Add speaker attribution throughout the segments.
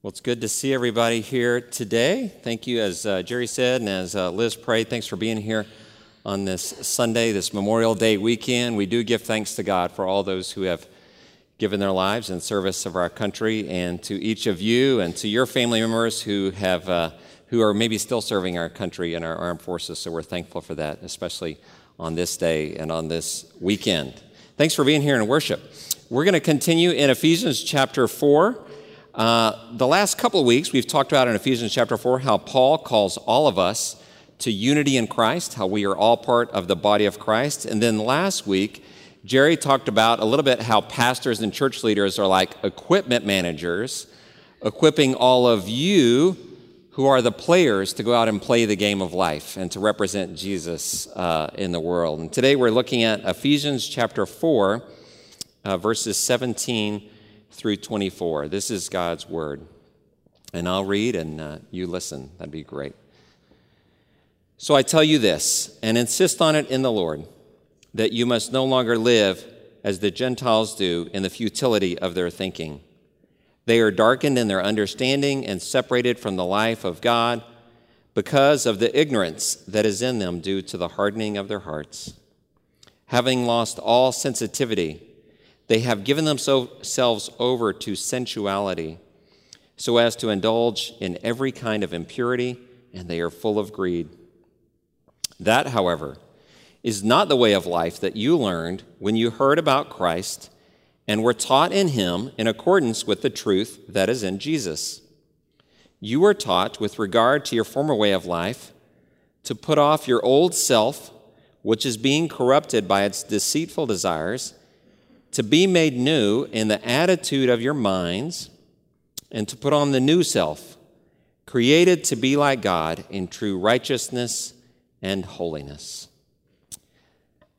Speaker 1: Well, it's good to see everybody here today. Thank you, as uh, Jerry said, and as uh, Liz prayed, thanks for being here on this Sunday, this Memorial Day weekend. We do give thanks to God for all those who have given their lives in service of our country, and to each of you and to your family members who have uh, who are maybe still serving our country and our armed forces. So we're thankful for that, especially on this day and on this weekend. Thanks for being here in worship. We're going to continue in Ephesians chapter four. Uh, the last couple of weeks, we've talked about in Ephesians chapter 4 how Paul calls all of us to unity in Christ, how we are all part of the body of Christ. And then last week, Jerry talked about a little bit how pastors and church leaders are like equipment managers, equipping all of you who are the players to go out and play the game of life and to represent Jesus uh, in the world. And today we're looking at Ephesians chapter 4, uh, verses 17 through 24. This is God's word. And I'll read and uh, you listen. That'd be great. So I tell you this, and insist on it in the Lord, that you must no longer live as the Gentiles do in the futility of their thinking. They are darkened in their understanding and separated from the life of God because of the ignorance that is in them due to the hardening of their hearts. Having lost all sensitivity, they have given themselves over to sensuality so as to indulge in every kind of impurity, and they are full of greed. That, however, is not the way of life that you learned when you heard about Christ and were taught in him in accordance with the truth that is in Jesus. You were taught, with regard to your former way of life, to put off your old self, which is being corrupted by its deceitful desires to be made new in the attitude of your minds, and to put on the new self, created to be like God in true righteousness and holiness.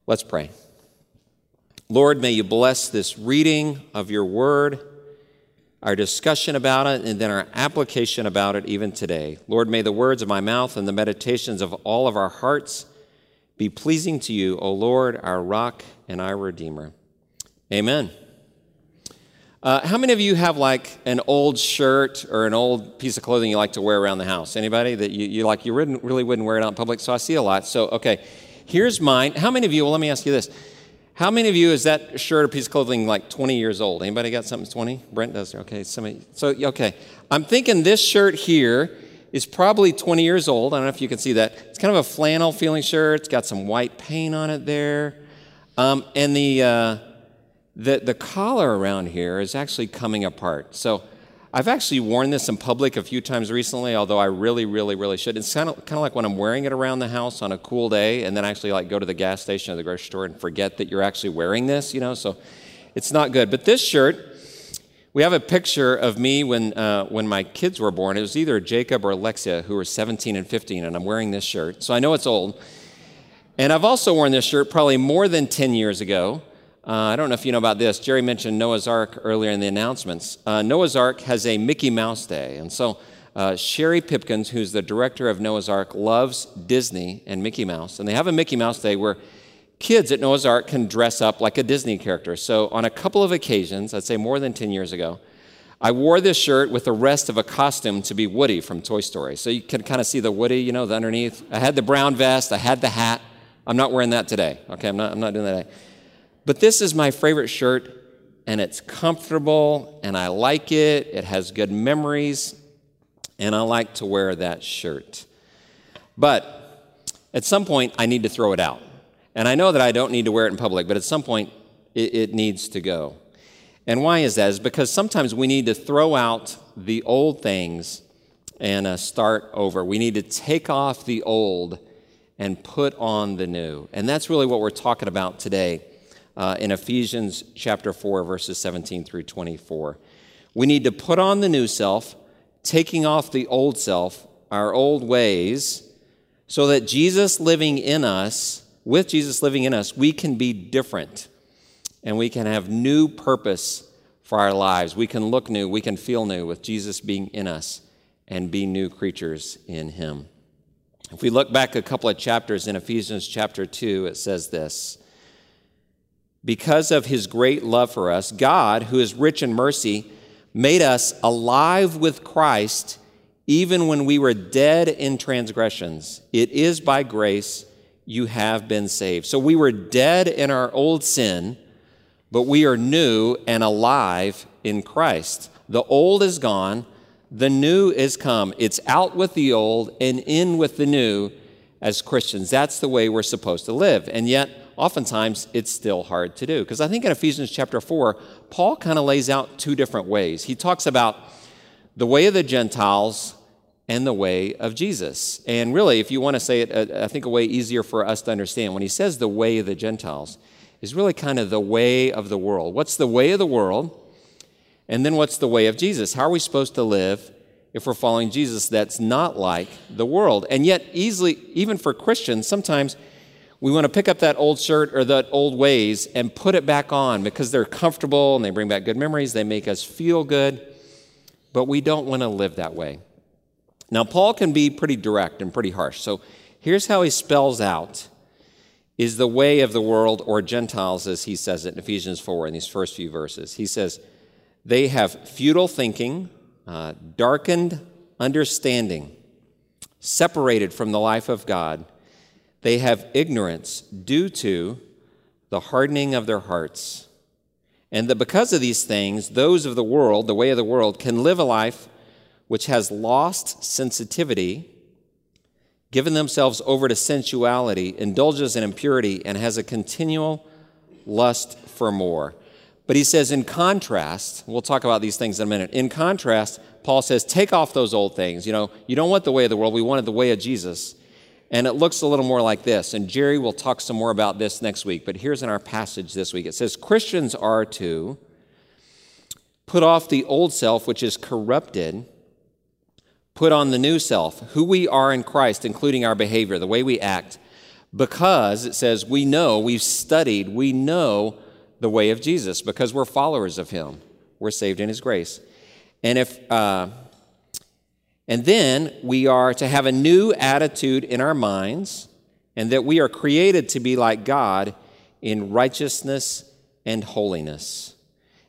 Speaker 1: Let's pray. Lord, may you bless this reading of your word, our discussion about it, and then our application about it even today. Lord, may the words of my mouth and the meditations of all of our hearts be pleasing to you, O Lord, our rock and our redeemer. Amen. Uh, how many of you have like an old shirt or an old piece of clothing you like to wear around the house? Anybody that you, you like you wouldn't, really wouldn't wear it out in public? So I see a lot. So okay, here's mine. How many of you? Well, let me ask you this: How many of you is that shirt or piece of clothing like 20 years old? Anybody got something 20? Brent does. Okay, somebody. So okay, I'm thinking this shirt here is probably 20 years old. I don't know if you can see that. It's kind of a flannel feeling shirt. It's got some white paint on it there, um, and the uh, the, the collar around here is actually coming apart. So I've actually worn this in public a few times recently, although I really, really, really should. It's kind of, kind of like when I'm wearing it around the house on a cool day and then actually like go to the gas station or the grocery store and forget that you're actually wearing this, you know, so it's not good. But this shirt, we have a picture of me when, uh, when my kids were born. It was either Jacob or Alexia who were 17 and 15, and I'm wearing this shirt. So I know it's old. And I've also worn this shirt probably more than 10 years ago. Uh, I don't know if you know about this. Jerry mentioned Noah's Ark earlier in the announcements. Uh, Noah's Ark has a Mickey Mouse Day. And so uh, Sherry Pipkins, who's the director of Noah's Ark, loves Disney and Mickey Mouse. And they have a Mickey Mouse Day where kids at Noah's Ark can dress up like a Disney character. So on a couple of occasions, I'd say more than 10 years ago, I wore this shirt with the rest of a costume to be Woody from Toy Story. So you can kind of see the Woody, you know, the underneath. I had the brown vest, I had the hat. I'm not wearing that today. Okay, I'm not, I'm not doing that today. But this is my favorite shirt, and it's comfortable, and I like it. It has good memories, and I like to wear that shirt. But at some point, I need to throw it out. And I know that I don't need to wear it in public, but at some point, it, it needs to go. And why is that? Is because sometimes we need to throw out the old things and uh, start over. We need to take off the old and put on the new. And that's really what we're talking about today uh, in Ephesians chapter 4, verses 17 through 24. We need to put on the new self, taking off the old self, our old ways, so that Jesus living in us, with Jesus living in us, we can be different and we can have new purpose for our lives. We can look new, we can feel new with Jesus being in us and be new creatures in Him. If we look back a couple of chapters in Ephesians chapter 2, it says this because of his great love for us, God, who is rich in mercy, made us alive with Christ even when we were dead in transgressions. It is by grace you have been saved. So we were dead in our old sin, but we are new and alive in Christ. The old is gone, the new is come. It's out with the old and in with the new as Christians. That's the way we're supposed to live. And yet, oftentimes, it's still hard to do. Because I think in Ephesians chapter 4, Paul kind of lays out two different ways. He talks about the way of the Gentiles and the way of Jesus. And really, if you want to say it, uh, I think a way easier for us to understand, when he says the way of the Gentiles, is really kind of the way of the world. What's the way of the world? And then what's the way of Jesus? How are we supposed to live if we're following Jesus that's not like the world? And yet, easily, even for Christians, sometimes we want to pick up that old shirt or that old ways and put it back on because they're comfortable and they bring back good memories, they make us feel good, but we don't want to live that way. Now, Paul can be pretty direct and pretty harsh. So here's how he spells out is the way of the world or Gentiles, as he says it in Ephesians 4 in these first few verses. He says, they have futile thinking, uh, darkened understanding, separated from the life of God. They have ignorance due to the hardening of their hearts. And that because of these things, those of the world, the way of the world, can live a life which has lost sensitivity, given themselves over to sensuality, indulges in impurity, and has a continual lust for more. But he says, in contrast, we'll talk about these things in a minute. In contrast, Paul says, take off those old things. You know, you don't want the way of the world, we wanted the way of Jesus. And it looks a little more like this. And Jerry will talk some more about this next week. But here's in our passage this week it says, Christians are to put off the old self, which is corrupted put on the new self, who we are in Christ, including our behavior, the way we act, because it says we know, we've studied, we know the way of Jesus because we're followers of Him. We're saved in His grace. And if, uh, and then we are to have a new attitude in our minds, and that we are created to be like God in righteousness and holiness.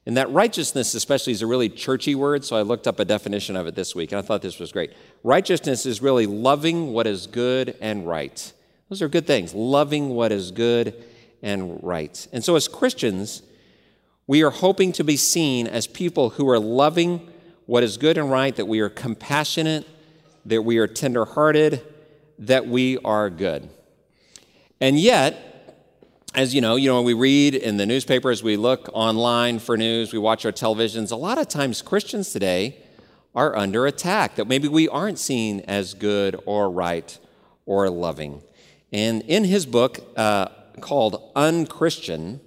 Speaker 1: And that righteousness, especially, is a really churchy word, so I looked up a definition of it this week, and I thought this was great. Righteousness is really loving what is good and right. Those are good things, loving what is good and right. And so, as Christians, we are hoping to be seen as people who are loving what is good and right, that we are compassionate, that we are tenderhearted, that we are good. And yet, as you know, you know, we read in the newspapers, we look online for news, we watch our televisions. A lot of times, Christians today are under attack, that maybe we aren't seen as good or right or loving. And in his book uh, called Unchristian,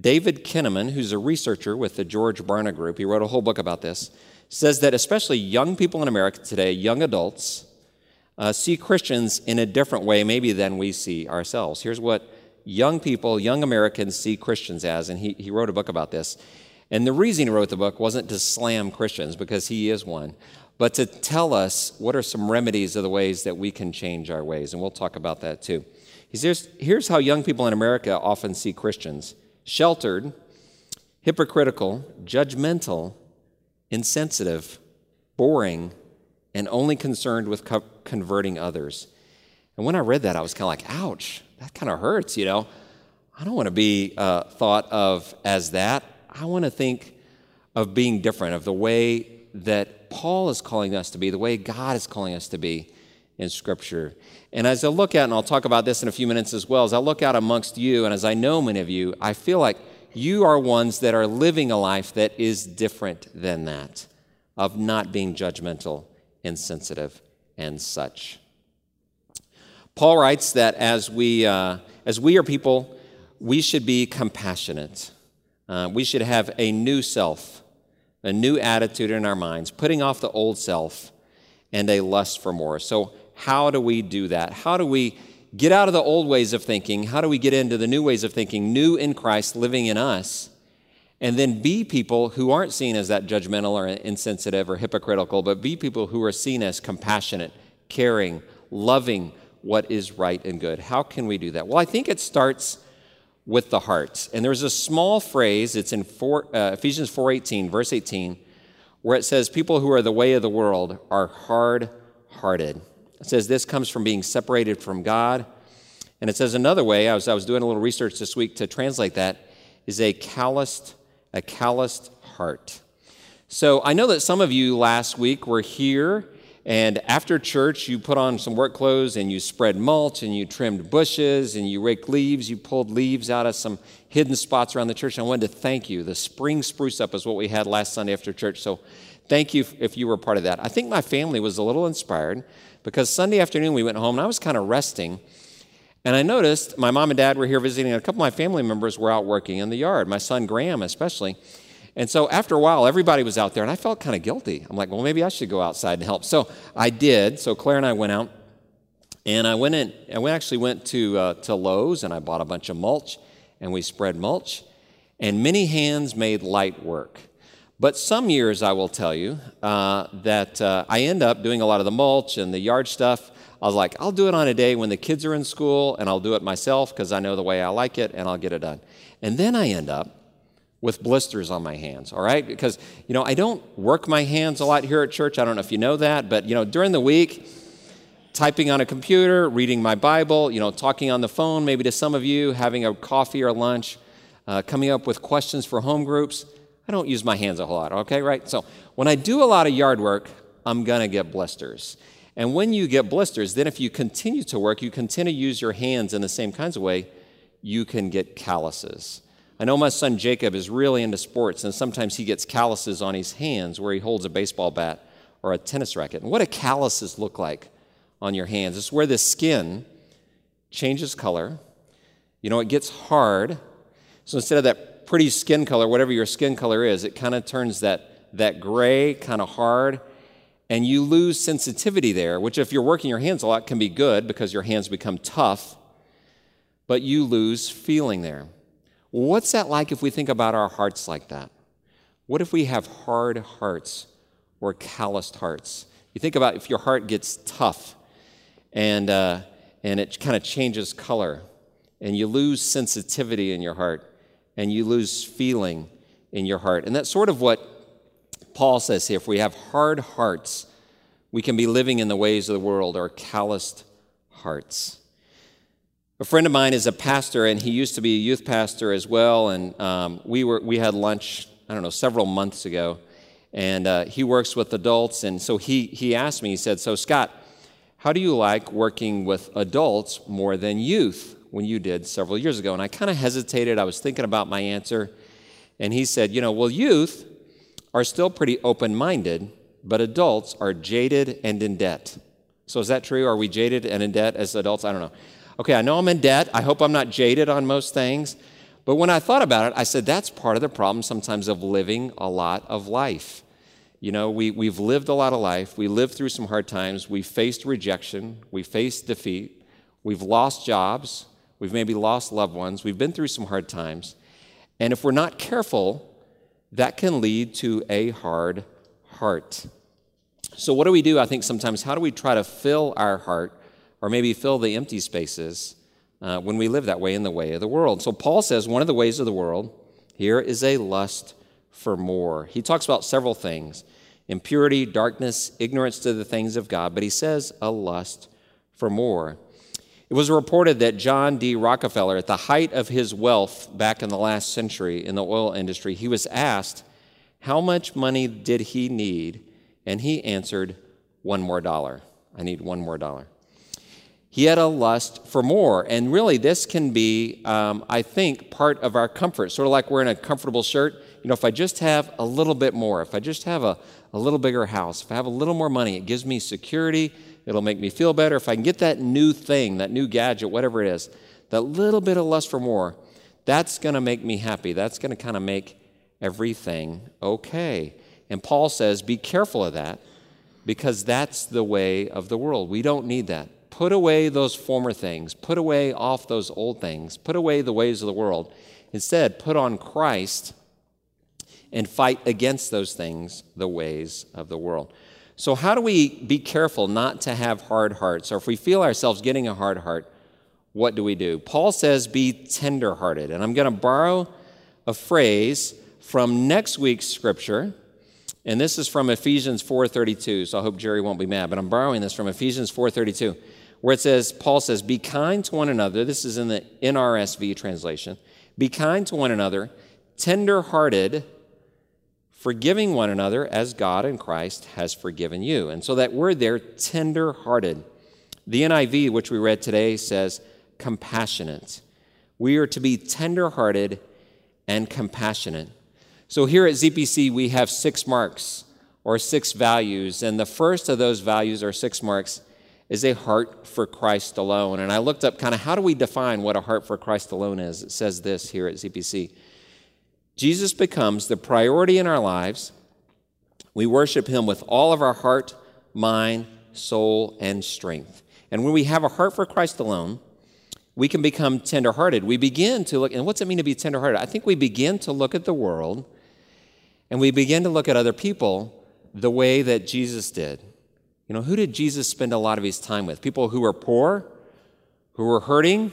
Speaker 1: David Kinnaman, who's a researcher with the George Barna Group, he wrote a whole book about this, says that especially young people in America today, young adults, uh, see Christians in a different way, maybe than we see ourselves. Here's what young people, young Americans see Christians as, and he, he wrote a book about this. And the reason he wrote the book wasn't to slam Christians, because he is one, but to tell us what are some remedies of the ways that we can change our ways. And we'll talk about that too. He says, here's how young people in America often see Christians sheltered, hypocritical, judgmental, insensitive, boring, and only concerned with co- converting others. And when I read that, I was kind of like, ouch, that kind of hurts, you know. I don't want to be uh, thought of as that. I want to think of being different, of the way that Paul is calling us to be, the way God is calling us to be in Scripture. And as I look at, and I'll talk about this in a few minutes as well, as I look out amongst you, and as I know many of you, I feel like you are ones that are living a life that is different than that, of not being judgmental, insensitive, and such. Paul writes that as we, uh, as we are people, we should be compassionate. Uh, we should have a new self, a new attitude in our minds, putting off the old self and a lust for more. So, how do we do that? How do we get out of the old ways of thinking? How do we get into the new ways of thinking, new in Christ, living in us? And then be people who aren't seen as that judgmental or insensitive or hypocritical, but be people who are seen as compassionate, caring, loving, what is right and good. How can we do that? Well, I think it starts with the heart. And there's a small phrase, it's in four, uh, Ephesians 4:18, verse 18, where it says, People who are the way of the world are hard hearted. It says this comes from being separated from God. And it says another way, I was, I was doing a little research this week to translate that, is a calloused, a calloused heart. So I know that some of you last week were here, and after church, you put on some work clothes and you spread mulch and you trimmed bushes and you raked leaves. You pulled leaves out of some hidden spots around the church. I wanted to thank you. The spring spruce up is what we had last Sunday after church. So thank you if you were part of that. I think my family was a little inspired because Sunday afternoon we went home and I was kind of resting. And I noticed my mom and dad were here visiting, and a couple of my family members were out working in the yard, my son Graham especially. And so after a while, everybody was out there, and I felt kind of guilty. I'm like, well, maybe I should go outside and help. So I did. So Claire and I went out, and I went in, and we actually went to, uh, to Lowe's, and I bought a bunch of mulch, and we spread mulch. And many hands made light work. But some years, I will tell you, uh, that uh, I end up doing a lot of the mulch and the yard stuff. I was like, I'll do it on a day when the kids are in school, and I'll do it myself because I know the way I like it, and I'll get it done. And then I end up with blisters on my hands, all right? Because, you know, I don't work my hands a lot here at church. I don't know if you know that, but, you know, during the week, typing on a computer, reading my Bible, you know, talking on the phone, maybe to some of you, having a coffee or lunch, uh, coming up with questions for home groups. I don't use my hands a whole lot, okay, right? So when I do a lot of yard work, I'm gonna get blisters. And when you get blisters, then if you continue to work, you continue to use your hands in the same kinds of way, you can get calluses. I know my son Jacob is really into sports, and sometimes he gets calluses on his hands where he holds a baseball bat or a tennis racket. And what do calluses look like on your hands? It's where the skin changes color. You know, it gets hard. So instead of that pretty skin color, whatever your skin color is, it kind of turns that, that gray, kind of hard, and you lose sensitivity there, which, if you're working your hands a lot, can be good because your hands become tough, but you lose feeling there. What's that like if we think about our hearts like that? What if we have hard hearts or calloused hearts? You think about if your heart gets tough and, uh, and it kind of changes color and you lose sensitivity in your heart and you lose feeling in your heart. And that's sort of what Paul says here. If we have hard hearts, we can be living in the ways of the world or calloused hearts. A friend of mine is a pastor, and he used to be a youth pastor as well. And um, we, were, we had lunch, I don't know, several months ago. And uh, he works with adults. And so he, he asked me, he said, So, Scott, how do you like working with adults more than youth when you did several years ago? And I kind of hesitated. I was thinking about my answer. And he said, You know, well, youth are still pretty open minded, but adults are jaded and in debt. So, is that true? Are we jaded and in debt as adults? I don't know. Okay, I know I'm in debt. I hope I'm not jaded on most things. But when I thought about it, I said that's part of the problem sometimes of living a lot of life. You know, we, we've lived a lot of life. We lived through some hard times. We faced rejection. We faced defeat. We've lost jobs. We've maybe lost loved ones. We've been through some hard times. And if we're not careful, that can lead to a hard heart. So, what do we do? I think sometimes, how do we try to fill our heart or maybe fill the empty spaces uh, when we live that way in the way of the world. So Paul says one of the ways of the world here is a lust for more. He talks about several things impurity, darkness, ignorance to the things of God, but he says a lust for more. It was reported that John D. Rockefeller, at the height of his wealth back in the last century in the oil industry, he was asked how much money did he need, and he answered, one more dollar. I need one more dollar. He had a lust for more. And really, this can be, um, I think, part of our comfort. Sort of like wearing a comfortable shirt. You know, if I just have a little bit more, if I just have a, a little bigger house, if I have a little more money, it gives me security. It'll make me feel better. If I can get that new thing, that new gadget, whatever it is, that little bit of lust for more, that's going to make me happy. That's going to kind of make everything okay. And Paul says, be careful of that because that's the way of the world. We don't need that. Put away those former things. Put away off those old things. Put away the ways of the world. Instead, put on Christ and fight against those things, the ways of the world. So, how do we be careful not to have hard hearts? Or if we feel ourselves getting a hard heart, what do we do? Paul says, be tenderhearted. And I'm going to borrow a phrase from next week's scripture And this is from Ephesians 4:32, so I hope Jerry won't be mad, but I'm borrowing this from Ephesians 4:32, where it says Paul says, "Be kind to one another." This is in the NRSV translation. "Be kind to one another, tender-hearted, forgiving one another as God and Christ has forgiven you." And so that word there, tender-hearted. The NIV, which we read today, says compassionate. We are to be tender-hearted and compassionate. So here at ZPC, we have six marks or six values. And the first of those values or six marks is a heart for Christ alone. And I looked up kind of how do we define what a heart for Christ alone is? It says this here at ZPC Jesus becomes the priority in our lives. We worship him with all of our heart, mind, soul, and strength. And when we have a heart for Christ alone, we can become tenderhearted. We begin to look, and what's it mean to be tenderhearted? I think we begin to look at the world and we begin to look at other people the way that Jesus did. You know, who did Jesus spend a lot of his time with? People who were poor, who were hurting.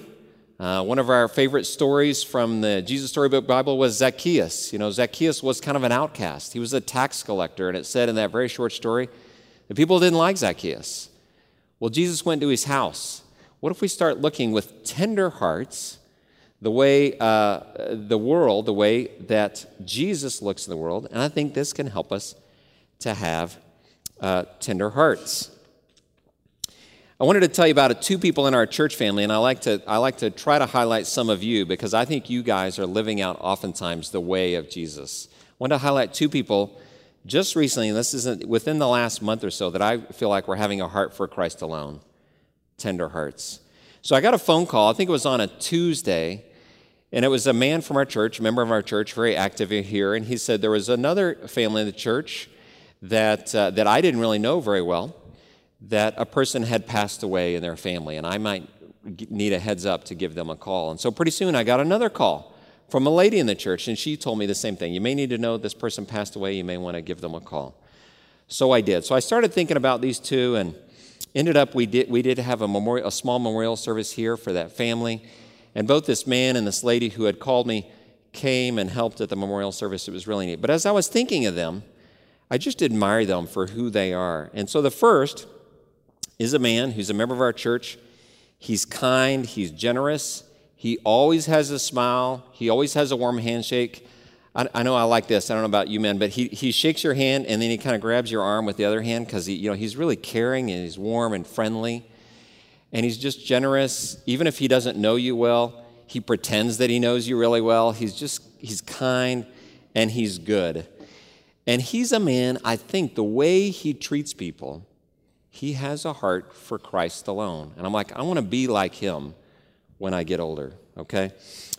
Speaker 1: Uh, one of our favorite stories from the Jesus Storybook Bible was Zacchaeus. You know, Zacchaeus was kind of an outcast. He was a tax collector, and it said in that very short story that people didn't like Zacchaeus. Well, Jesus went to his house. What if we start looking with tender hearts the way uh, the world, the way that Jesus looks at the world. And I think this can help us to have uh, tender hearts. I wanted to tell you about two people in our church family, and I like, to, I like to try to highlight some of you because I think you guys are living out oftentimes the way of Jesus. I want to highlight two people just recently, and this isn't within the last month or so, that I feel like we're having a heart for Christ alone. Tender hearts. So I got a phone call, I think it was on a Tuesday, and it was a man from our church, a member of our church, very active here, and he said there was another family in the church that, uh, that I didn't really know very well, that a person had passed away in their family, and I might need a heads up to give them a call. And so pretty soon I got another call from a lady in the church, and she told me the same thing. You may need to know this person passed away, you may want to give them a call. So I did. So I started thinking about these two, and ended up we did we did have a memorial a small memorial service here for that family and both this man and this lady who had called me came and helped at the memorial service it was really neat but as i was thinking of them i just admire them for who they are and so the first is a man who's a member of our church he's kind he's generous he always has a smile he always has a warm handshake I, I, know I like this. I don't know about you men, but he, he shakes your hand and then he kind of grabs your arm with the other hand because you know, he's really caring and he's warm and friendly. And he's just generous. Even if he doesn't know you well, he pretends that he knows you really well. He's just, he's kind and he's good. And he's a man, I think, the way he treats people, he has a heart for Christ alone. And I'm like, I want to be like him when I get older, okay?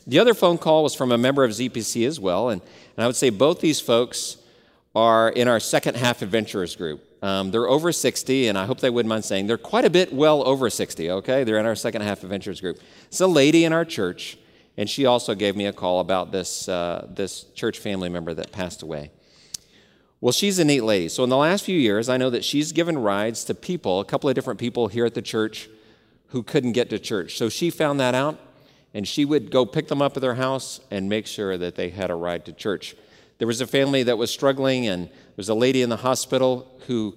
Speaker 1: The other phone call was from a member of ZPC as well, and, and I would say both these folks are in our second half adventurers group. Um, they're over 60, and I hope they wouldn't mind saying they're quite a bit well over 60, okay? They're in our second half adventurers group. It's a lady in our church, and she also gave me a call about this, uh, this church family member that passed away. Well, she's a neat lady. So, in the last few years, I know that she's given rides to people, a couple of different people here at the church who couldn't get to church. So, she found that out, and she would go pick them up at their house and make sure that they had a ride to church. There was a family that was struggling, and there was a lady in the hospital who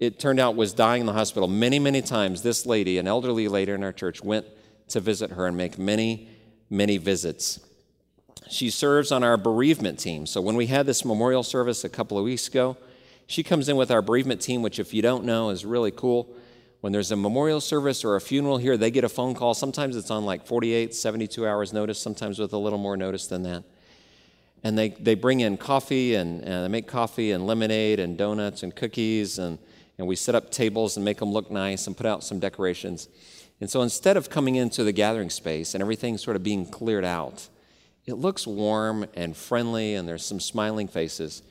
Speaker 1: it turned out was dying in the hospital many, many times. This lady, an elderly lady in our church, went to visit her and make many, many visits. She serves on our bereavement team. So when we had this memorial service a couple of weeks ago, she comes in with our bereavement team, which, if you don't know, is really cool when there's a memorial service or a funeral here, they get a phone call. Sometimes it's on like 48, 72 hours notice, sometimes with a little more notice than that. And they, they bring in coffee and, and they make coffee and lemonade and donuts and cookies and, and we set up tables and make them look nice and put out some decorations. And so instead of coming into the gathering space and everything sort of being cleared out, it looks warm and friendly and there's some smiling faces.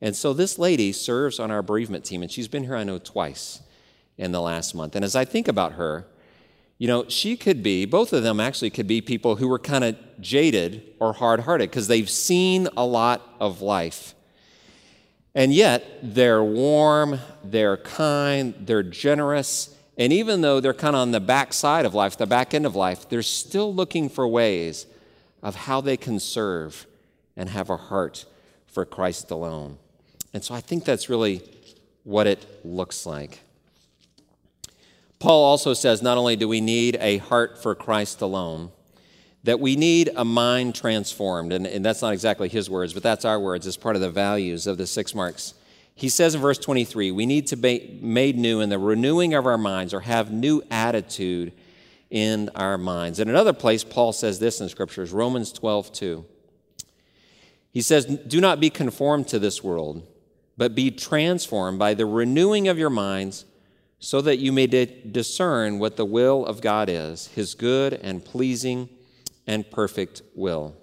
Speaker 1: And so this lady serves on our bereavement team and she's been here, I know, twice in the last month. And as I think about her, you know, she could be, both of them actually could be people who were kind of jaded or hard hearted because they've seen a lot of life. And yet, they're warm, they're kind, they're generous, and even though they're kind of on the back side of life, the back end of life, they're still looking for ways of how they can serve and have a heart for Christ alone. And so I think that's really what it looks like. Paul also says not only do we need a heart for Christ alone, that we need a mind transformed. And, and, that's not exactly his words, but that's our words as part of the values of the six marks. He says in verse 23 we need to be made new in the renewing of our minds or have new attitude in our minds. In another place, Paul says this in scriptures Romans 12, 2. He says, Do not be conformed to this world, but be transformed by the renewing of your minds so that you may discern what the will of God is, his good and pleasing and perfect will.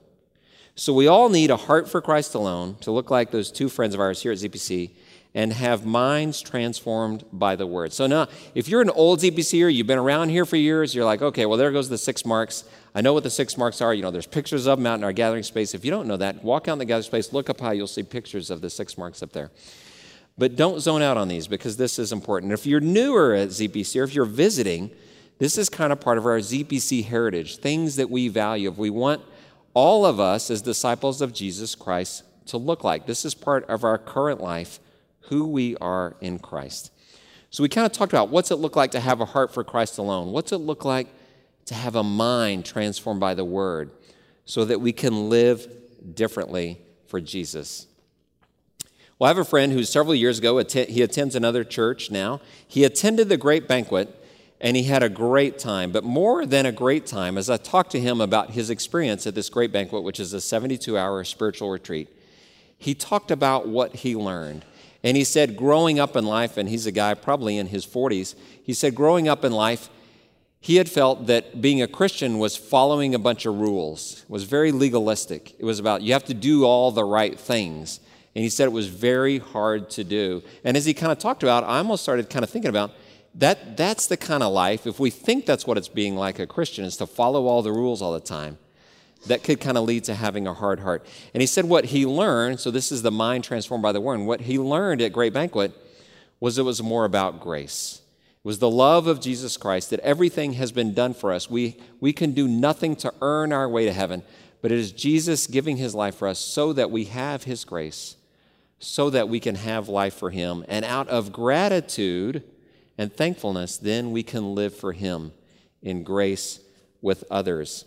Speaker 1: So we all need a heart for Christ alone to look like those two friends of ours here at ZPC and have minds transformed by the word. So now, if you're an old ZPCer, you've been around here for years, you're like, okay, well, there goes the six marks. I know what the six marks are. You know, there's pictures of them out in our gathering space. If you don't know that, walk out in the gathering space, look up high, you'll see pictures of the six marks up there. But don't zone out on these because this is important. If you're newer at ZPC or if you're visiting, this is kind of part of our ZPC heritage, things that we value. If we want all of us as disciples of Jesus Christ to look like, this is part of our current life, who we are in Christ. So we kind of talked about what's it look like to have a heart for Christ alone? What's it look like to have a mind transformed by the word so that we can live differently for Jesus? Well, I have a friend who several years ago, he attends another church now. He attended the great banquet and he had a great time. But more than a great time, as I talked to him about his experience at this great banquet, which is a 72 hour spiritual retreat, he talked about what he learned. And he said, growing up in life, and he's a guy probably in his 40s, he said, growing up in life, he had felt that being a Christian was following a bunch of rules, it was very legalistic. It was about you have to do all the right things. And he said it was very hard to do. And as he kind of talked about, I almost started kind of thinking about that that's the kind of life, if we think that's what it's being like a Christian, is to follow all the rules all the time, that could kind of lead to having a hard heart. And he said what he learned, so this is the mind transformed by the word, what he learned at Great Banquet was it was more about grace. It was the love of Jesus Christ that everything has been done for us. We, we can do nothing to earn our way to heaven, but it is Jesus giving his life for us so that we have his grace so that we can have life for Him. And out of gratitude and thankfulness, then we can live for Him in grace with others.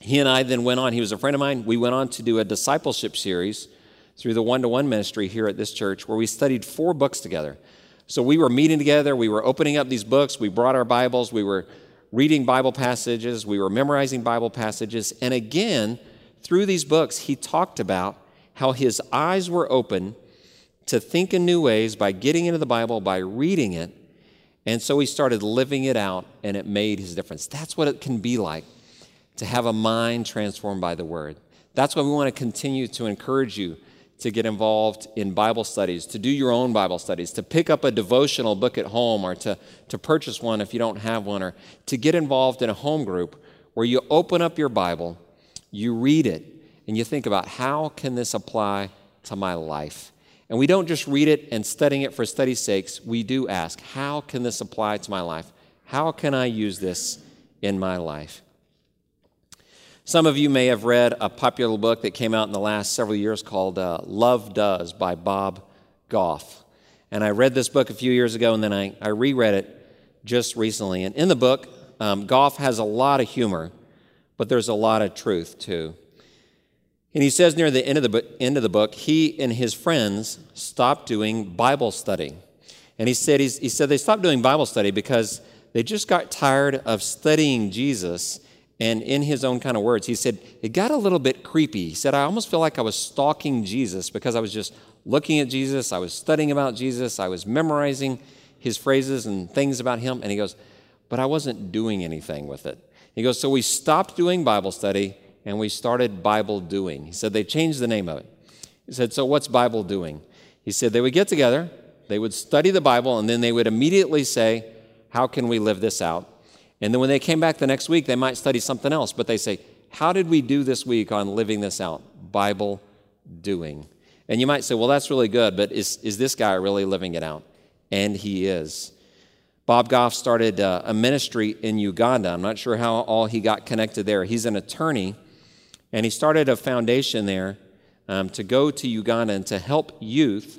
Speaker 1: He and I then went on, he was a friend of mine. We went on to do a discipleship series through the one to one ministry here at this church where we studied four books together. So we were meeting together, we were opening up these books, we brought our Bibles, we were reading Bible passages, we were memorizing Bible passages. And again, through these books, he talked about how his eyes were open to think in new ways by getting into the Bible, by reading it. And so he started living it out, and it made his difference. That's what it can be like to have a mind transformed by the Word. That's why we want to continue to encourage you to get involved in Bible studies, to do your own Bible studies, to pick up a devotional book at home, or to, to purchase one if you don't have one, or to get involved in a home group where you open up your Bible, you read it, and you think about how can this apply to my life? And we don't just read it and studying it for study's sakes. We do ask, how can this apply to my life? How can I use this in my life? Some of you may have read a popular book that came out in the last several years called uh, Love Does by Bob Goff. And I read this book a few years ago and then I, I reread it just recently. And in the book, um, Goff has a lot of humor, but there's a lot of truth too. And he says near the end of the, end of the book, he and his friends stopped doing Bible study. And he said, he said they stopped doing Bible study because they just got tired of studying Jesus. And in his own kind of words, he said, it got a little bit creepy. He said, I almost feel like I was stalking Jesus because I was just looking at Jesus, I was studying about Jesus, I was memorizing his phrases and things about him. And he goes, but I wasn't doing anything with it. He goes, so we stopped doing Bible study and we started Bible Doing. He said they changed the name of it. He said, So what's Bible Doing? He said they would get together, they would study the Bible, and then they would immediately say, How can we live this out? And then when they came back the next week, they might study something else, but they say, How did we do this week on living this out? Bible Doing. And you might say, Well, that's really good, but is, is this guy really living it out? And he is. Bob Goff started uh, a ministry in Uganda. I'm not sure how all he got connected there. He's an attorney and he started a foundation there um, to go to Uganda and to help youth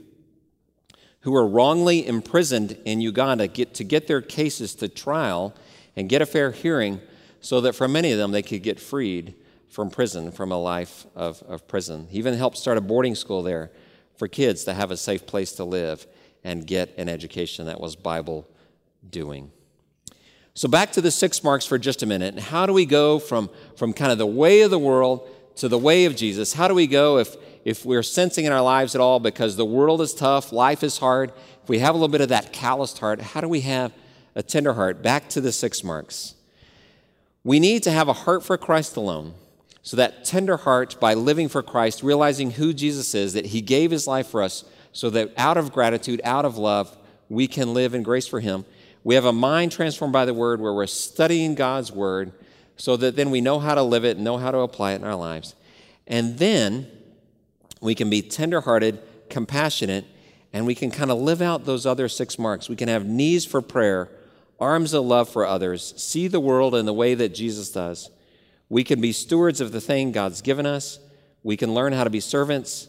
Speaker 1: who are wrongly imprisoned in Uganda get to get their cases to trial and get a fair hearing so that for many of them they could get freed from prison, from a life of, of prison. He even helped start a boarding school there for kids to have a safe place to live and get an education that was Bible doing. So, back to the six marks for just a minute. How do we go from, from kind of the way of the world to the way of Jesus? How do we go if, if we're sensing in our lives at all because the world is tough, life is hard, if we have a little bit of that calloused heart, how do we have a tender heart? Back to the six marks. We need to have a heart for Christ alone. So, that tender heart by living for Christ, realizing who Jesus is, that He gave His life for us, so that out of gratitude, out of love, we can live in grace for Him. We have a mind transformed by the Word where we're studying God's Word so that then we know how to live it, know how to apply it in our lives. And then we can be tenderhearted, compassionate, and we can kind of live out those other six marks. We can have knees for prayer, arms of love for others, see the world in the way that Jesus does. We can be stewards of the thing God's given us. We can learn how to be servants,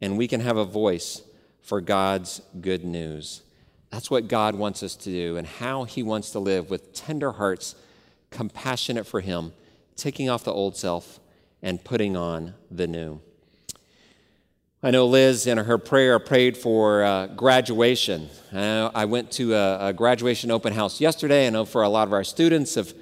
Speaker 1: and we can have a voice for God's good news. That's what God wants us to do and how He wants to live with tender hearts, compassionate for Him, taking off the old self and putting on the new. I know Liz in her prayer prayed for uh, graduation. Uh, I went to a, a, graduation open house yesterday. I know for a lot of our students of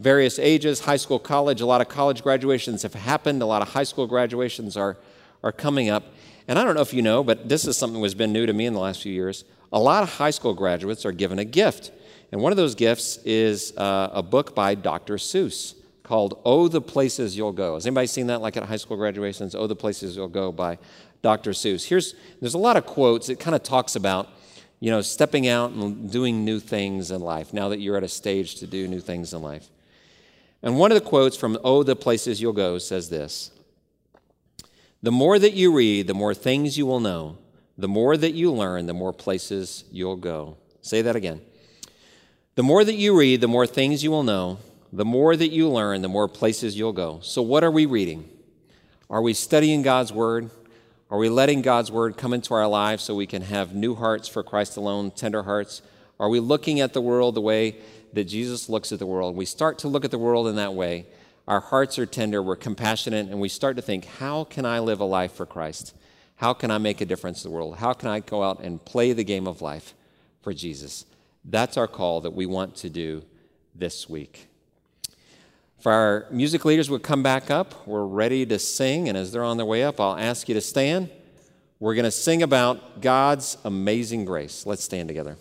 Speaker 1: various ages, high school, college, a lot of college graduations have happened. A lot of high school graduations are, are coming up. And I don't know if you know, but this is something that's been new to me in the last few years a lot of high school graduates are given a gift. And one of those gifts is uh, a book by Dr. Seuss called Oh, the Places You'll Go. Has anybody seen that like at high school graduations? Oh, the Places You'll Go by Dr. Seuss. Here's, there's a lot of quotes. It kind of talks about, you know, stepping out and doing new things in life now that you're at a stage to do new things in life. And one of the quotes from Oh, the Places You'll Go says this The more that you read, the more things you will know. The more that you learn, the more places you'll go. Say that again. The more that you read, the more things you will know. The more that you learn, the more places you'll go. So, what are we reading? Are we studying God's Word? Are we letting God's Word come into our lives so we can have new hearts for Christ alone, tender hearts? Are we looking at the world the way that Jesus looks at the world? We start to look at the world in that way. Our hearts are tender, we're compassionate, and we start to think, how can I live a life for Christ? How can I make a difference in the world? How can I go out and play the game of life for Jesus? That's our call that we want to do this week. If our music leaders would come back up, we're ready to sing. And as they're on their way up, I'll ask you to stand. We're going to sing about God's amazing grace. Let's stand together.